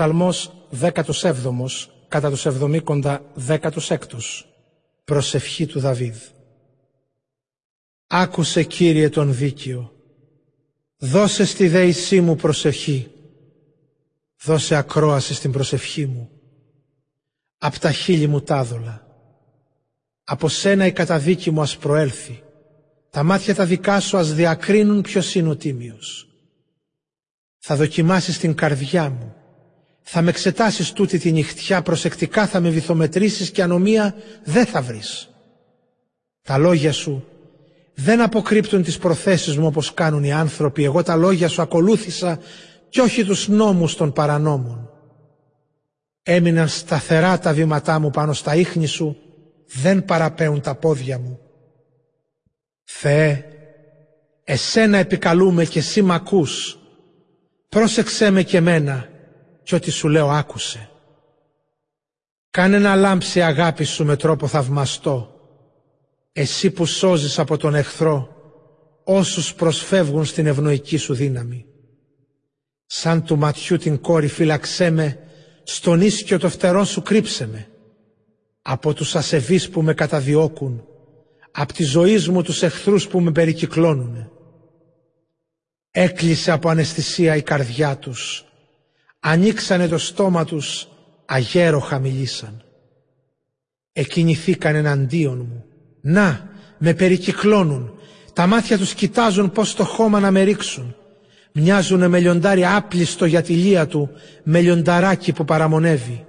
Ψαλμός 17 κατά τους εβδομήκοντα 16 Προσευχή του Δαβίδ. Άκουσε Κύριε τον δίκαιο. Δώσε στη δέησή μου προσευχή. Δώσε ακρόαση στην προσευχή μου. Απ' τα χείλη μου τάδολα Από σένα η καταδίκη μου ας προέλθει. Τα μάτια τα δικά σου ας διακρίνουν ποιος είναι ο τίμιος. Θα δοκιμάσεις την καρδιά μου θα με εξετάσεις τούτη τη νυχτιά, προσεκτικά θα με βυθομετρήσεις και ανομία δεν θα βρεις. Τα λόγια σου δεν αποκρύπτουν τις προθέσεις μου όπως κάνουν οι άνθρωποι. Εγώ τα λόγια σου ακολούθησα και όχι τους νόμους των παρανόμων. Έμειναν σταθερά τα βήματά μου πάνω στα ίχνη σου, δεν παραπέουν τα πόδια μου. Θεέ, εσένα επικαλούμε και εσύ μ' ακούς. Πρόσεξέ με και μένα και ό,τι σου λέω άκουσε. Κάνε να λάμψει η αγάπη σου με τρόπο θαυμαστό. Εσύ που σώζεις από τον εχθρό όσους προσφεύγουν στην ευνοϊκή σου δύναμη. Σαν του ματιού την κόρη φύλαξέ με, στον ίσκιο το φτερό σου κρύψε με. Από τους ασεβείς που με καταδιώκουν, απ' τη ζωή μου τους εχθρούς που με περικυκλώνουν. Έκλεισε από αναισθησία η καρδιά τους, ανοίξανε το στόμα τους, αγέροχα μιλήσαν. Εκινηθήκαν εναντίον μου. Να, με περικυκλώνουν. Τα μάτια τους κοιτάζουν πως το χώμα να με ρίξουν. Μοιάζουνε με λιοντάρι άπλιστο για τη λία του, με λιονταράκι που παραμονεύει.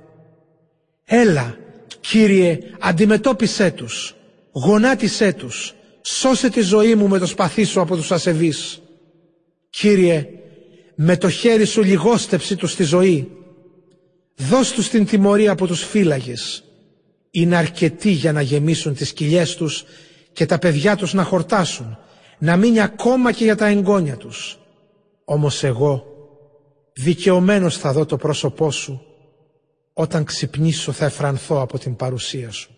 Έλα, Κύριε, αντιμετώπισέ τους, γονάτισέ τους, σώσε τη ζωή μου με το σπαθί σου από τους ασεβείς. Κύριε, με το χέρι σου λιγόστεψη τους στη ζωή. Δώσ' τους την τιμωρία από τους φύλαγες. Είναι αρκετοί για να γεμίσουν τις κοιλιές τους και τα παιδιά τους να χορτάσουν, να μείνει ακόμα και για τα εγγόνια τους. Όμως εγώ, δικαιωμένος θα δω το πρόσωπό σου, όταν ξυπνήσω θα εφρανθώ από την παρουσία σου.